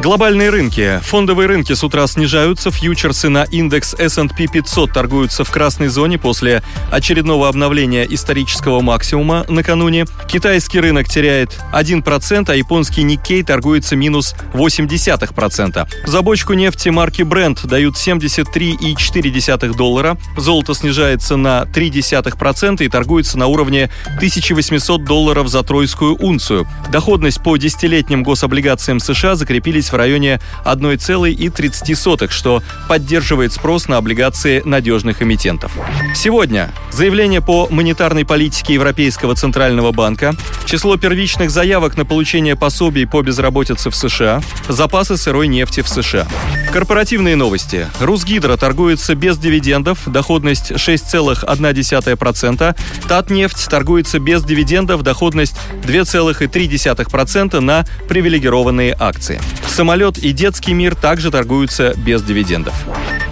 Глобальные рынки. Фондовые рынки с утра снижаются. Фьючерсы на индекс S&P 500 торгуются в красной зоне после очередного обновления исторического максимума накануне. Китайский рынок теряет 1%, а японский Никкей торгуется минус 0,8%. За бочку нефти марки Brent дают 73,4 доллара. Золото снижается на 0,3% и торгуется на уровне 1800 долларов за тройскую унцию. Доходность по десятилетним гособлигациям США закрепились в районе 1,30, что поддерживает спрос на облигации надежных эмитентов. Сегодня заявление по монетарной политике Европейского Центрального банка, число первичных заявок на получение пособий по безработице в США, запасы сырой нефти в США. Корпоративные новости. Русгидро торгуется без дивидендов, доходность 6,1%. Татнефть торгуется без дивидендов, доходность 2,3% на привилегированные акции. Самолет и детский мир также торгуются без дивидендов.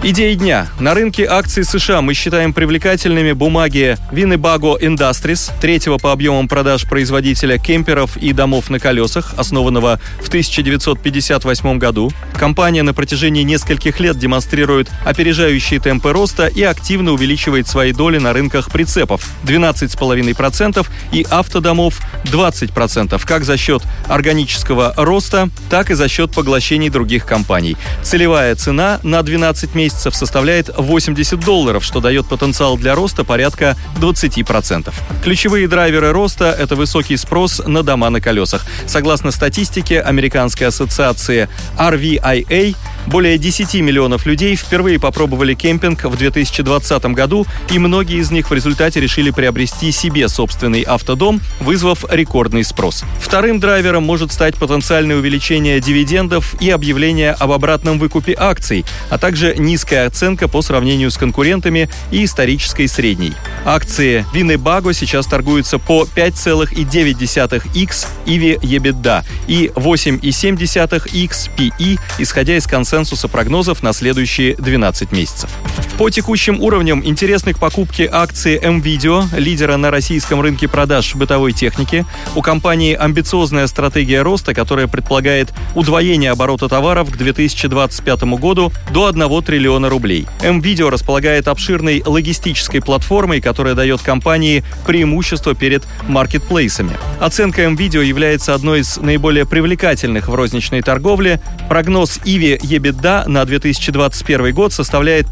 Идеи дня. На рынке акций США мы считаем привлекательными бумаги Winnebago Industries, третьего по объемам продаж производителя кемперов и домов на колесах, основанного в 1958 году. Компания на протяжении нескольких лет демонстрирует опережающие темпы роста и активно увеличивает свои доли на рынках прицепов 12,5% и автодомов 20%, как за счет органического роста, так и за счет поглощений других компаний. Целевая цена на 12 месяцев составляет 80 долларов, что дает потенциал для роста порядка 20%. Ключевые драйверы роста – это высокий спрос на дома на колесах. Согласно статистике Американской ассоциации RVIA, более 10 миллионов людей впервые попробовали кемпинг в 2020 году, и многие из них в результате решили приобрести себе собственный автодом, вызвав рекордный спрос. Вторым драйвером может стать потенциальное увеличение дивидендов и объявление об обратном выкупе акций, а также низкая оценка по сравнению с конкурентами и исторической средней. Акции Winnebago сейчас торгуются по 5,9x EV EBITDA и 8,7x PE, исходя из консенсуса прогнозов на следующие 12 месяцев. По текущим уровням интересны к покупке акции МВидео, лидера на российском рынке продаж бытовой техники. У компании амбициозная стратегия роста, которая предполагает удвоение оборота товаров к 2025 году до 1 триллиона рублей. МВидео располагает обширной логистической платформой, которая дает компании преимущество перед маркетплейсами. Оценка МВидео является одной из наиболее привлекательных в розничной торговле. Прогноз Иви EBIT EBITDA на 2021 год составляет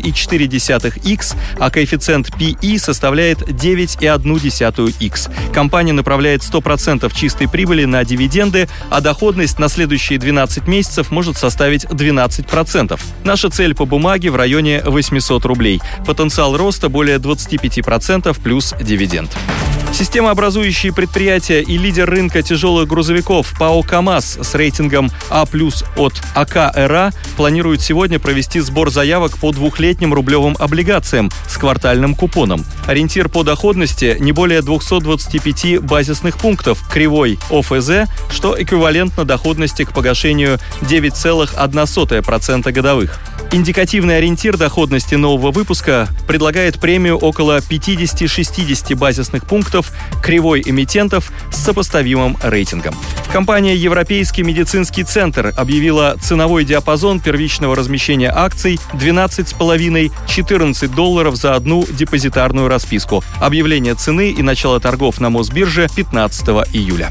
5,4x, а коэффициент PE составляет 9,1x. Компания направляет 100% чистой прибыли на дивиденды, а доходность на следующие 12 месяцев может составить 12%. Наша цель по бумаге в районе 800 рублей. Потенциал роста более 25% плюс дивиденд. Системообразующие предприятия и лидер рынка тяжелых грузовиков ПАО КАМАЗ с рейтингом А+, от АК РА планирует сегодня провести сбор заявок по двухлетним рублевым облигациям с квартальным купоном. Ориентир по доходности не более 225 базисных пунктов кривой ОФЗ, что эквивалентно доходности к погашению 9,1% годовых. Индикативный ориентир доходности нового выпуска предлагает премию около 50-60 базисных пунктов кривой эмитентов с сопоставимым рейтингом. Компания «Европейский медицинский центр» объявила ценовой диапазон первичного размещения акций 12,5-14 долларов за одну депозитарную расписку. Объявление цены и начало торгов на Мосбирже 15 июля.